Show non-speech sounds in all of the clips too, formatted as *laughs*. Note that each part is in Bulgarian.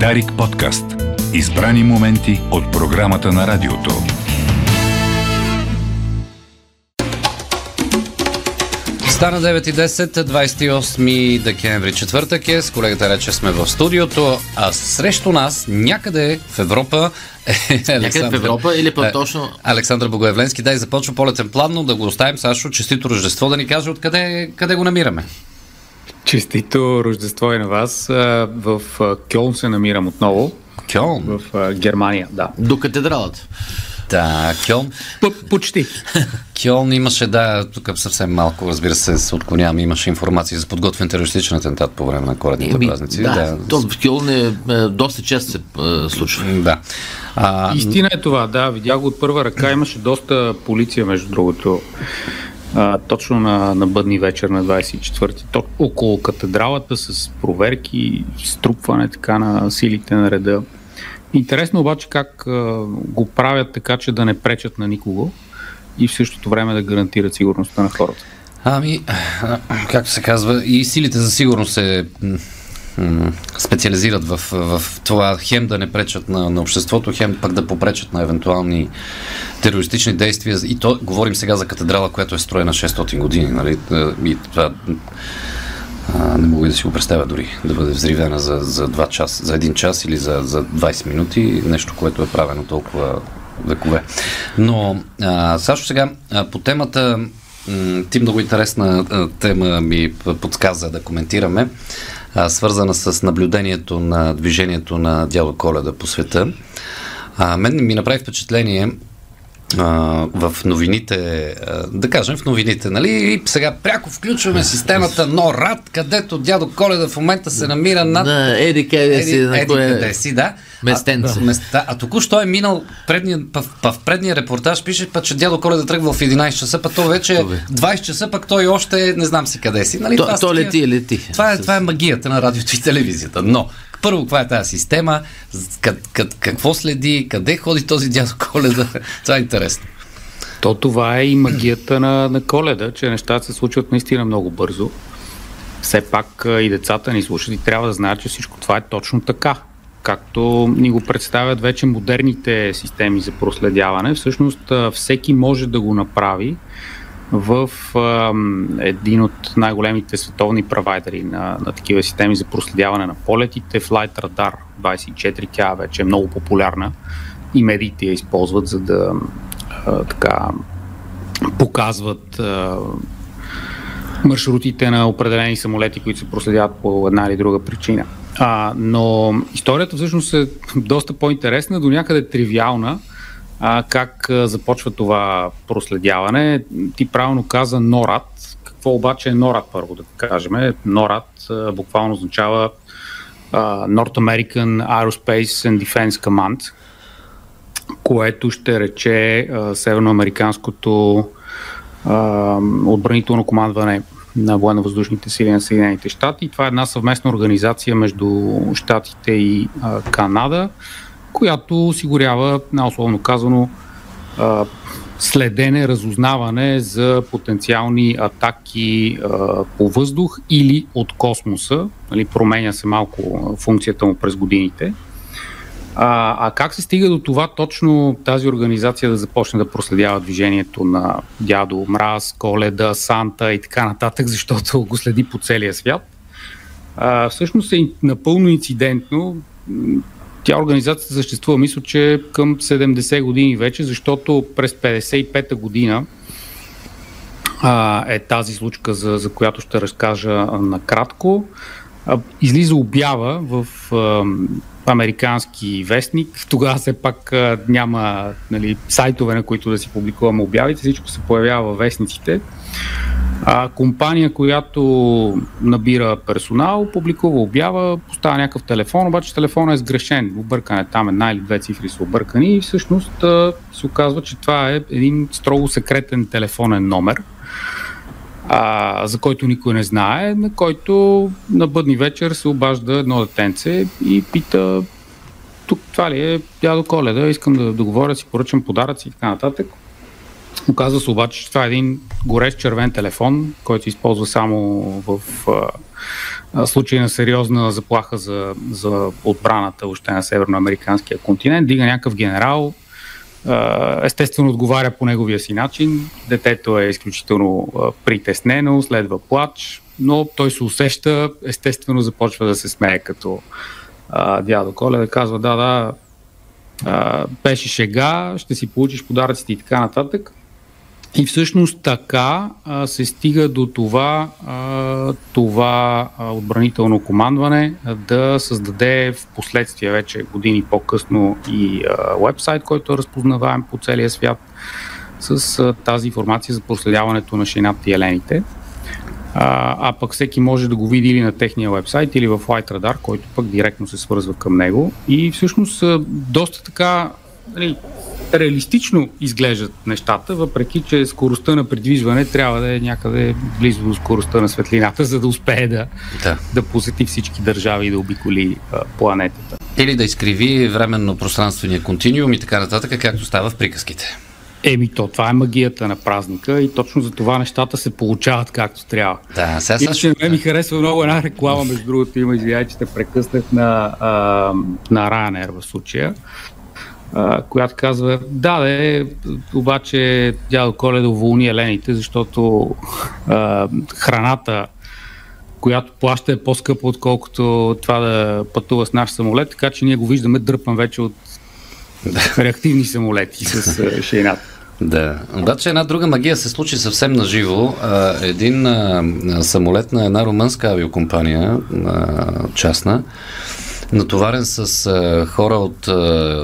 Дарик подкаст. Избрани моменти от програмата на радиото. Стана 9.10, 28 декември, четвъртък е. С колегата рече сме в студиото, а срещу нас някъде в Европа е Някъде в Европа или пък точно... Александър Богоявленски, да, и започва полетен план, но да го оставим Сашо, честито Рождество, да ни каже откъде къде го намираме. Честито Рождество и на вас. В Кьолн се намирам отново. Кьолн? В Германия, да. До катедралата. Да, Кьон. Почти. *laughs* Кьон имаше, да, тук съвсем малко, разбира се, се отклонявам, имаше информация за подготвен терористичен атентат по време на коледните Еми, празници. Да, да. То в Кьон е, е, доста често се е, случва. Да. А... Истина е това, да, видях го от първа ръка, имаше доста полиция, между другото. А, точно на, на бъдни вечер на 24-ти, то, около катедралата с проверки, струпване така на силите на реда. Интересно обаче как а, го правят така, че да не пречат на никого и в същото време да гарантират сигурността на хората. Ами, както се казва, и силите за сигурност се специализират в, в това хем да не пречат на, на обществото, хем пък да попречат на евентуални терористични действия. И то говорим сега за катедрала, която е строена 600 години. Нали? И това а, не мога да си го представя дори да бъде взривена за, за 2 час, за един час или за, за 20 минути, нещо, което е правено толкова векове. Но, а, Сашо, сега а, по темата, ти много интересна тема ми подсказа да коментираме, свързана с наблюдението на движението на дядо Коледа по света. А, мен ми направи впечатление, в новините, да кажем в новините, нали? И сега пряко включваме системата НОРАД, където дядо Коледа в момента се намира над... На Еди къде си, на къде си, да. Местенце. А, места, а току-що е минал предния, в, в предния репортаж, пише, па, че дядо Коледа тръгва в 11 часа, пък то вече е 20 часа, пък той още не знам си къде си. Нали? То, това, то лети, лети. Това е, това е магията на радиото и телевизията. Но първо, каква е тази система, къд, къд, какво следи, къде ходи този дядо Коледа. *laughs* Това е интересно. То това е и магията на, на Коледа, че нещата се случват наистина много бързо. Все пак и децата ни слушат и трябва да знаят, че всичко това е точно така. Както ни го представят вече модерните системи за проследяване, всъщност всеки може да го направи в а, един от най-големите световни провайдери на, на такива системи за проследяване на полетите, Flight Radar 24, тя вече е много популярна и медиите я използват, за да а, така показват а, маршрутите на определени самолети, които се проследяват по една или друга причина. А, но историята всъщност е доста по-интересна, до някъде тривиална а, как започва това проследяване. Ти правилно каза НОРАД. Какво обаче е НОРАД, първо да кажем? НОРАД а, буквално означава а, North American Aerospace and Defense Command, което ще рече а, северноамериканското а, отбранително командване на военно-въздушните сили на Съединените щати. Това е една съвместна организация между щатите и а, Канада, която осигурява, условно казано, следене, разузнаване за потенциални атаки по въздух или от космоса. Нали, променя се малко функцията му през годините. А, а как се стига до това точно тази организация да започне да проследява движението на дядо Мраз, Коледа, Санта и така нататък, защото го следи по целия свят? А, всъщност е напълно инцидентно. Тя организацията съществува, мисля, че към 70 години вече, защото през 55-та година а, е тази случка, за, за която ще разкажа накратко. А, излиза обява в а, американски вестник. *laughs* Тогава все пак а, няма нали, сайтове, на които да си публикуваме обявите. Всичко се появява в вестниците. А, компания, която набира персонал, публикува обява, поставя някакъв телефон, обаче телефонът е сгрешен, объркан е там, една или две цифри са объркани и всъщност се оказва, че това е един строго секретен телефонен номер, а, за който никой не знае, на който на бъдни вечер се обажда едно детенце и пита тук това ли е дядо Коледа, искам да, да говоря, си поръчам подаръци и така нататък. Оказва се обаче, че това е един горещ червен телефон, който използва само в а, случай на сериозна заплаха за, за отбраната още на северноамериканския континент, дига някакъв генерал, естествено отговаря по неговия си начин, детето е изключително притеснено, следва плач, но той се усеща, естествено започва да се смее като а, дядо Коля, да казва да, да, а, беше шега, ще си получиш подаръците и така нататък. И всъщност така а, се стига до това, а, това а, отбранително командване а, да създаде в последствие вече години по-късно и а, вебсайт, който е разпознаваем по целия свят с а, тази информация за проследяването на шината и елените. А, а пък всеки може да го види или на техния вебсайт, или в Flight Radar, който пък директно се свързва към него. И всъщност доста така нали, реалистично изглеждат нещата, въпреки че скоростта на придвижване трябва да е някъде близо до скоростта на светлината, за да успее да, да. да посети всички държави и да обиколи а, планетата. Или да изкриви временно пространствения континуум и така нататък, както става в приказките. Еми то, това е магията на празника и точно за това нещата се получават както трябва. Да, сега Иначе ще... ме ми харесва много една реклама, между другото има, извинявай, че те прекъснах на, а, на Ryanair в случая, а, която казва, да, да, обаче дядо Коледа уволни елените, защото а, храната която плаща е по-скъпа, отколкото това да пътува с наш самолет, така че ние го виждаме дърпан вече от реактивни самолети с шейната. Да. Обаче една друга магия се случи съвсем наживо. Един самолет на една румънска авиокомпания, частна, натоварен с а, хора от, а,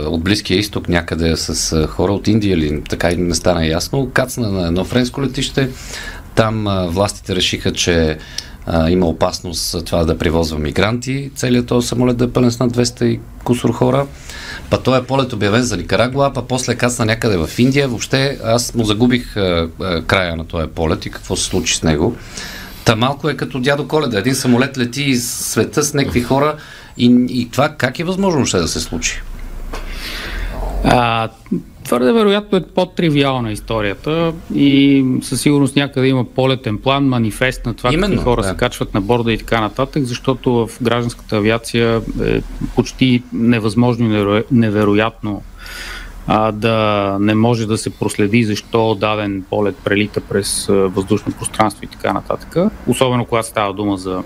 от Близкия изток, някъде с а, хора от Индия или така и не стана ясно, кацна на едно френско летище. Там а, властите решиха, че а, има опасност това да привозва мигранти. Целият този самолет да е пълен с над 200 и кусор хора. Па той е полет обявен за Никарагуа, па после кацна някъде в Индия. Въобще аз му загубих а, а, края на този полет и какво се случи с него. Та малко е като дядо Коледа. Един самолет лети из света с някакви хора и, и това как е възможно ще да се случи? А, твърде вероятно е по-тривиална историята и със сигурност някъде има полетен план, манифест на това, какви хора да. се качват на борда и така нататък, защото в гражданската авиация е почти невъзможно и невероятно а, да не може да се проследи защо даден полет прелита през въздушно пространство и така нататък. Особено когато става дума за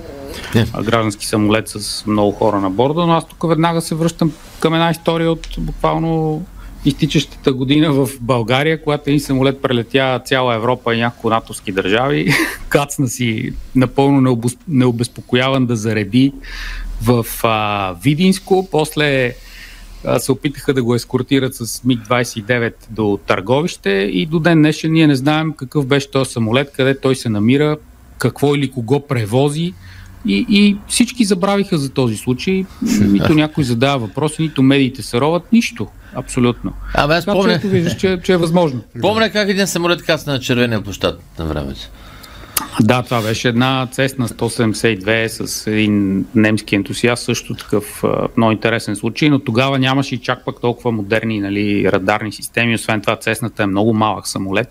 а, граждански самолет с много хора на борда, но аз тук веднага се връщам към една история от буквално изтичащата година в България, когато един самолет прелетя цяла Европа и няколко натовски държави, *laughs* кацна си напълно необезпокояван да зареди в а, Видинско, после се опитаха да го ескортират с МиГ-29 до Търговище и до ден днешен ние не знаем какъв беше този самолет, къде той се намира, какво или кого превози. И, и всички забравиха за този случай. Нито *laughs* някой задава въпроси, нито медиите се роват, нищо. Абсолютно. Абе, аз помня... Че, виждаш, че, че е възможно. Помня как един самолет касна на червения площад на времето. Да, това беше една Cessna 172 с един немски ентусиаст, също такъв много интересен случай, но тогава нямаше и чак пък толкова модерни нали, радарни системи. Освен това, Cessna е много малък самолет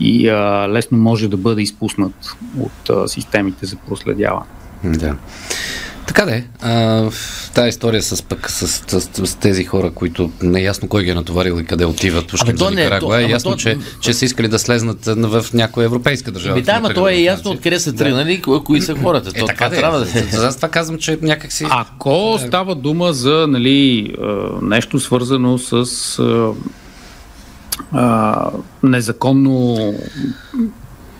и а, лесно може да бъде изпуснат от а, системите за проследяване. Да. Така да е. Тая история с, пък, с, с, с, с тези хора, които не е ясно кой ги е натоварил и къде отиват в за Никарагуа, е ясно, то, че, че са искали да слезнат в някоя европейска държава. Ми, да, но то е ясно откъде са тръгнали, да. кои, са хората. Е, то, така това да, трябва да Аз това казвам, че някакси... Ако става дума за нали, нещо свързано с а, незаконно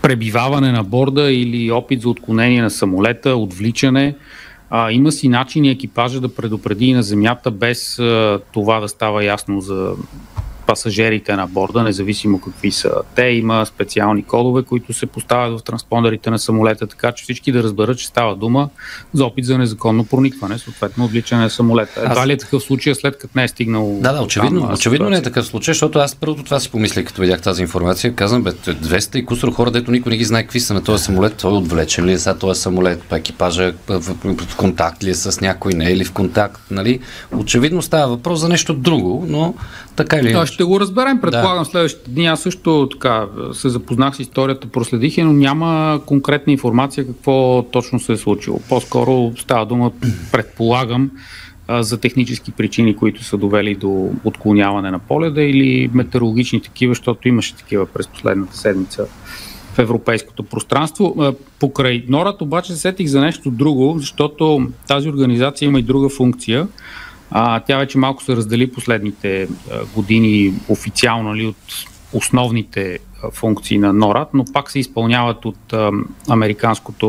пребиваване на борда или опит за отклонение на самолета, отвличане, а, има си начини екипажа да предупреди на земята без а, това да става ясно за пасажирите на борда, независимо какви са те. Има специални кодове, които се поставят в транспондерите на самолета, така че всички да разберат, че става дума за опит за незаконно проникване, съответно отвличане на самолета. Едва ли е такъв случай, след като не е стигнал. Да, да, очевидно, там, очевидно не е такъв случай, защото аз първото това си помислях, като видях тази информация. Казвам, бе, 200 и кусор хора, дето никой не ги знае какви са на този самолет, той е отвлечен ли е сега този самолет, па екипажа в, в, контакт ли е с някой, не е ли в контакт, нали? Очевидно става въпрос за нещо друго, но така или иначе ще го разберем, предполагам, да. следващите дни. Аз също така се запознах с историята, проследих но няма конкретна информация какво точно се е случило. По-скоро става дума, предполагам, за технически причини, които са довели до отклоняване на поледа или метеорологични такива, защото имаше такива през последната седмица в европейското пространство. Покрай Норат обаче сетих за нещо друго, защото тази организация има и друга функция. А, тя вече малко се раздели последните години официално ли, нали, от основните функции на НОРАД, но пак се изпълняват от а, Американското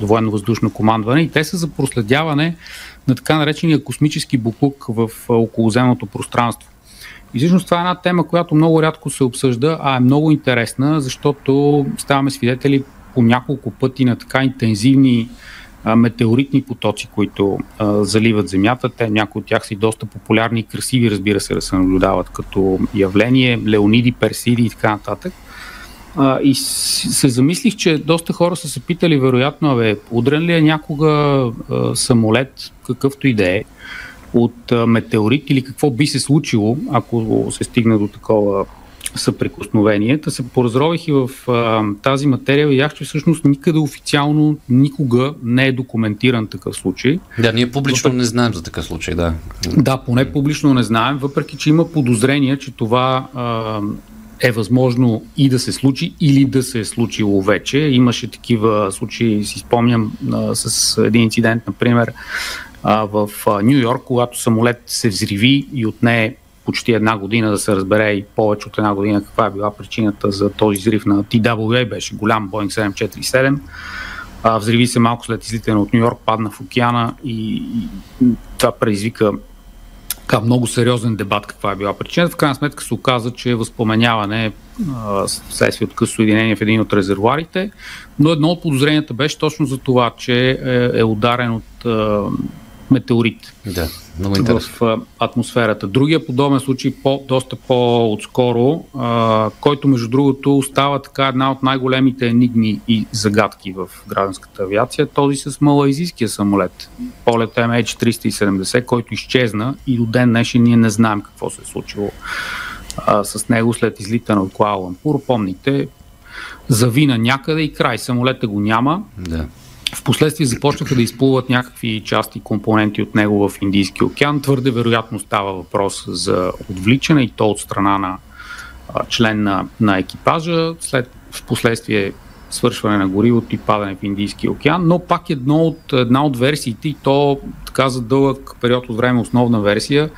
военно-въздушно командване и те са за проследяване на така наречения космически буклук в околоземното пространство. И всъщност това е една тема, която много рядко се обсъжда, а е много интересна, защото ставаме свидетели по няколко пъти на така интензивни метеоритни потоци, които заливат Земята. Те, някои от тях са и доста популярни и красиви, разбира се, да се наблюдават като явление, леониди, персиди и така нататък. И се замислих, че доста хора са се питали, вероятно, бе, удрен ли е някога самолет, какъвто и да е, от метеорит или какво би се случило, ако се стигне до такова съприкосновение. Та се поразрових и в а, тази материя видях, че всъщност никъде официално никога не е документиран такъв случай. Да, ние публично въпреки... не знаем за такъв случай, да. Да, поне публично не знаем, въпреки че има подозрение, че това а, е възможно и да се случи или да се е случило вече. Имаше такива случаи, си спомням, а, с един инцидент, например, а, в Нью Йорк, когато самолет се взриви и отне почти една година да се разбере и повече от една година каква е била причината за този взрив на TWA, беше голям Boeing 747. А, взриви се малко след излитане от Нью Йорк, падна в океана и, и това предизвика така, много сериозен дебат каква е била причината. В крайна сметка се оказа, че е възпоменяване следствие от късо единение в един от резервуарите, но едно от подозренията беше точно за това, че е, е ударен от метеорит да, много в а, атмосферата. Другия подобен случай, по, доста по-отскоро, а, който между другото остава така една от най-големите енигми и загадки в гражданската авиация, този с малайзийския самолет. Полет MH370, който изчезна и до ден днешен ние не знаем какво се е случило а, с него след излитане от Куала Лампур. Помните, завина някъде и край. Самолета го няма. Да. Впоследствие започнаха да изплуват някакви части, компоненти от него в Индийски океан. Твърде вероятно става въпрос за отвличане и то от страна на а, член на, на екипажа. След в последствие свършване на горивото и падане в Индийския океан, но пак едно от, една от версиите, и то така за дълъг период от време основна версия,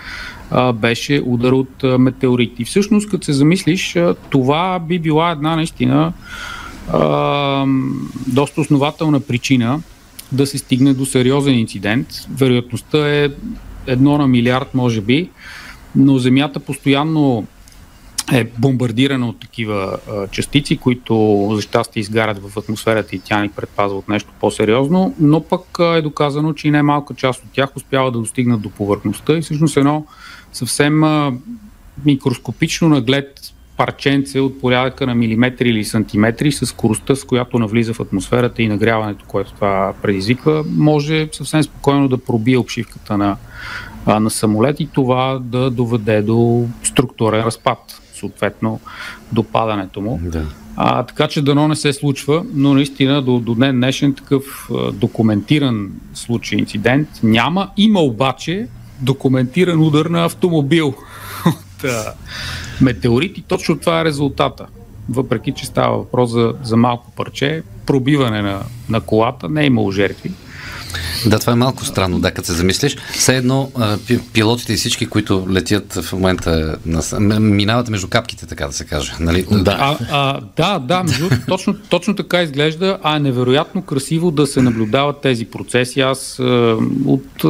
а, беше удар от а, метеорит. И всъщност, като се замислиш, а, това би била една наистина доста основателна причина да се стигне до сериозен инцидент. Вероятността е едно на милиард, може би, но Земята постоянно е бомбардирана от такива а, частици, които за щастие изгарят в атмосферата и тя ни предпазва от нещо по-сериозно, но пък а, е доказано, че и най-малка част от тях успява да достигнат до повърхността и всъщност едно съвсем а, микроскопично наглед парченце от порядъка на милиметри или сантиметри с скоростта, с която навлиза в атмосферата и нагряването, което това предизвиква, може съвсем спокойно да пробие обшивката на, на самолет и това да доведе до структурен разпад, съответно до падането му. Да. А, така че дано не се случва, но наистина до, до днен днешен такъв а, документиран случай, инцидент няма. Има обаче документиран удар на автомобил а, метеорит и точно това е резултата. Въпреки, че става въпрос за, за малко парче, пробиване на, на колата, не е имало жертви. Да, това е малко странно, да, като се замислиш. Все едно пилотите и всички, които летят в момента, минават между капките, така да се каже. Нали? Да, а, а, да, да между, точно, точно така изглежда, а е невероятно красиво да се наблюдават тези процеси. Аз от,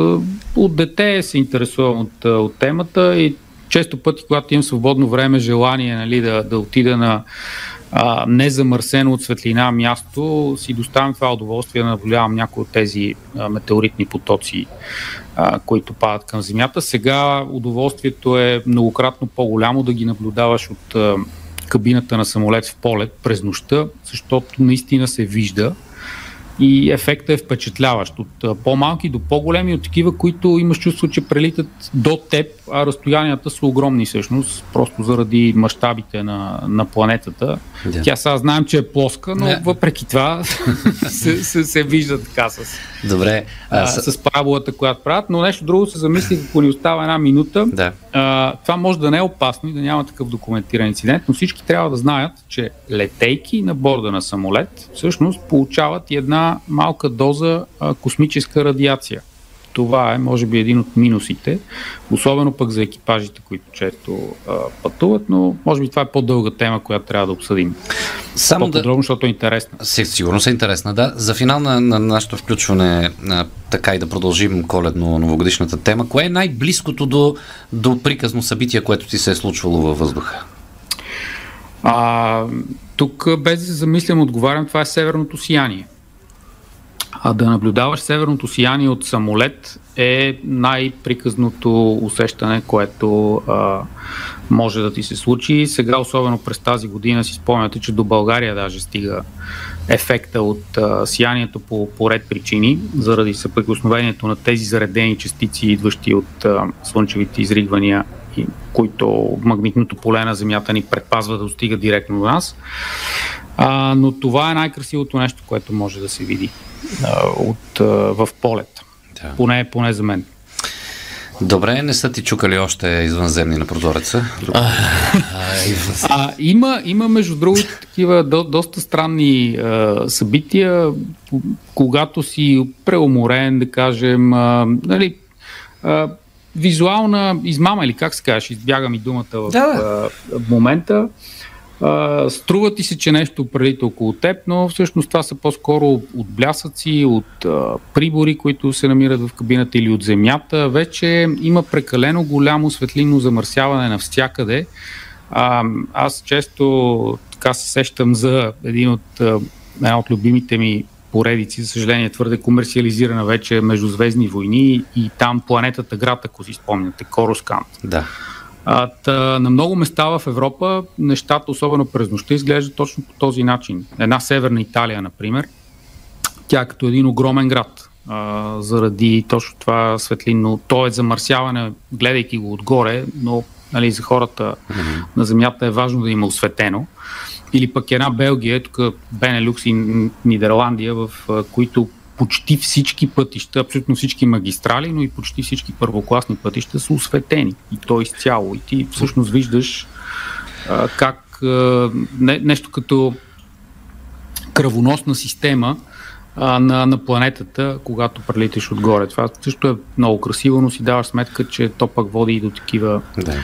от дете се интересувам от, от темата и често пъти, когато имам свободно време, желание нали, да, да отида на а, незамърсено от светлина място, си доставям това удоволствие да наблюдавам някои от тези а, метеоритни потоци, а, които падат към Земята. Сега удоволствието е многократно по-голямо да ги наблюдаваш от а, кабината на самолет в полет през нощта, защото наистина се вижда и ефектът е впечатляващ. От по-малки до по-големи, от такива, които имаш чувство, че прелитат до теб, а разстоянията са огромни всъщност, просто заради мащабите на, на планетата. Yeah. Тя сега знаем, че е плоска, но yeah. въпреки това *laughs* се, се, се вижда така с, Добре. А, с... с параболата, която правят. Но нещо друго се замислих, ако ни остава една минута. Да. А, това може да не е опасно и да няма такъв документиран инцидент, но всички трябва да знаят, че летейки на борда на самолет всъщност получават и една малка доза а, космическа радиация. Това е, може би, един от минусите, особено пък за екипажите, които често а, пътуват, но може би това е по-дълга тема, която трябва да обсъдим. Само по-подробно, да... защото е интересна. Сигурно е интересна, да. За финал на, на нашето включване, а, така и да продължим коледно-новогодишната тема, кое е най-близкото до, до приказно събитие, което ти се е случвало във въздуха? А, тук, без да се замислям, отговарям, това е северното сияние. А да наблюдаваш северното сияние от самолет е най-приказното усещане, което а, може да ти се случи. Сега, особено през тази година, си спомняте, че до България даже стига ефекта от а, сиянието по, по ред причини, заради съприкосновението на тези заредени частици, идващи от а, слънчевите изригвания, които магнитното поле на Земята ни предпазва да достига директно до нас. А, но това е най-красивото нещо, което може да се види а, от, а, в полет. Да. Поне, поне за мен. Добре, не са ти чукали още извънземни на прозореца? *laughs* а, има, има, между другото, такива до, доста странни а, събития, когато си преуморен, да кажем, а, нали, а, визуална измама или как се казваш, избяга ми думата в, да. а, в момента. Струва ти се, че нещо прелита около теб, но всъщност това са по-скоро от блясъци, от uh, прибори, които се намират в кабината или от земята. Вече има прекалено голямо светлинно замърсяване навсякъде. Uh, аз често така се сещам за един от, една от любимите ми поредици, за съжаление твърде комерциализирана вече Междузвездни войни и там планетата град, ако си спомняте, Короскант. Да. А, та, на много места в Европа нещата, особено през нощта, изглеждат точно по този начин. Една северна Италия, например, тя е като един огромен град. А, заради точно това светлинно. То е замърсяване, гледайки го отгоре, но нали, за хората mm-hmm. на Земята е важно да има осветено. Или пък една Белгия, тук Бенелюкс и Нидерландия, в които почти всички пътища, абсолютно всички магистрали, но и почти всички първокласни пътища са осветени. И то изцяло. И ти всъщност виждаш а, как а, не, нещо като кръвоносна система а, на, на планетата, когато прелиташ отгоре. Това също е много красиво, но си даваш сметка, че то пък води и до такива да.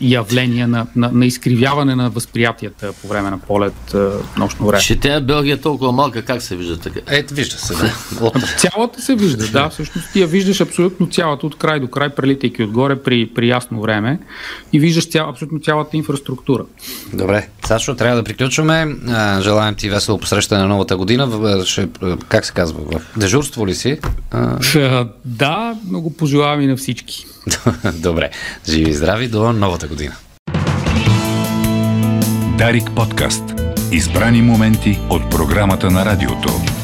Явления на, на, на изкривяване на възприятията по време на полет нощно време. Че тя Белгия е толкова малка, как се вижда така? Ето, вижда се. Да. *laughs* цялата се вижда, да. Всъщност ти я виждаш абсолютно цялата, от край до край, прелитайки отгоре при, при ясно време и виждаш цял, абсолютно цялата инфраструктура. Добре, Сашо, трябва да приключваме. Желаем ти весело посрещане на новата година. Ще е, как се казва, в дежурство ли си? А... Да, но го пожелавам и на всички. *laughs* Добре, живи и здрави до новата година. Дарик подкаст. Избрани моменти от програмата на радиото.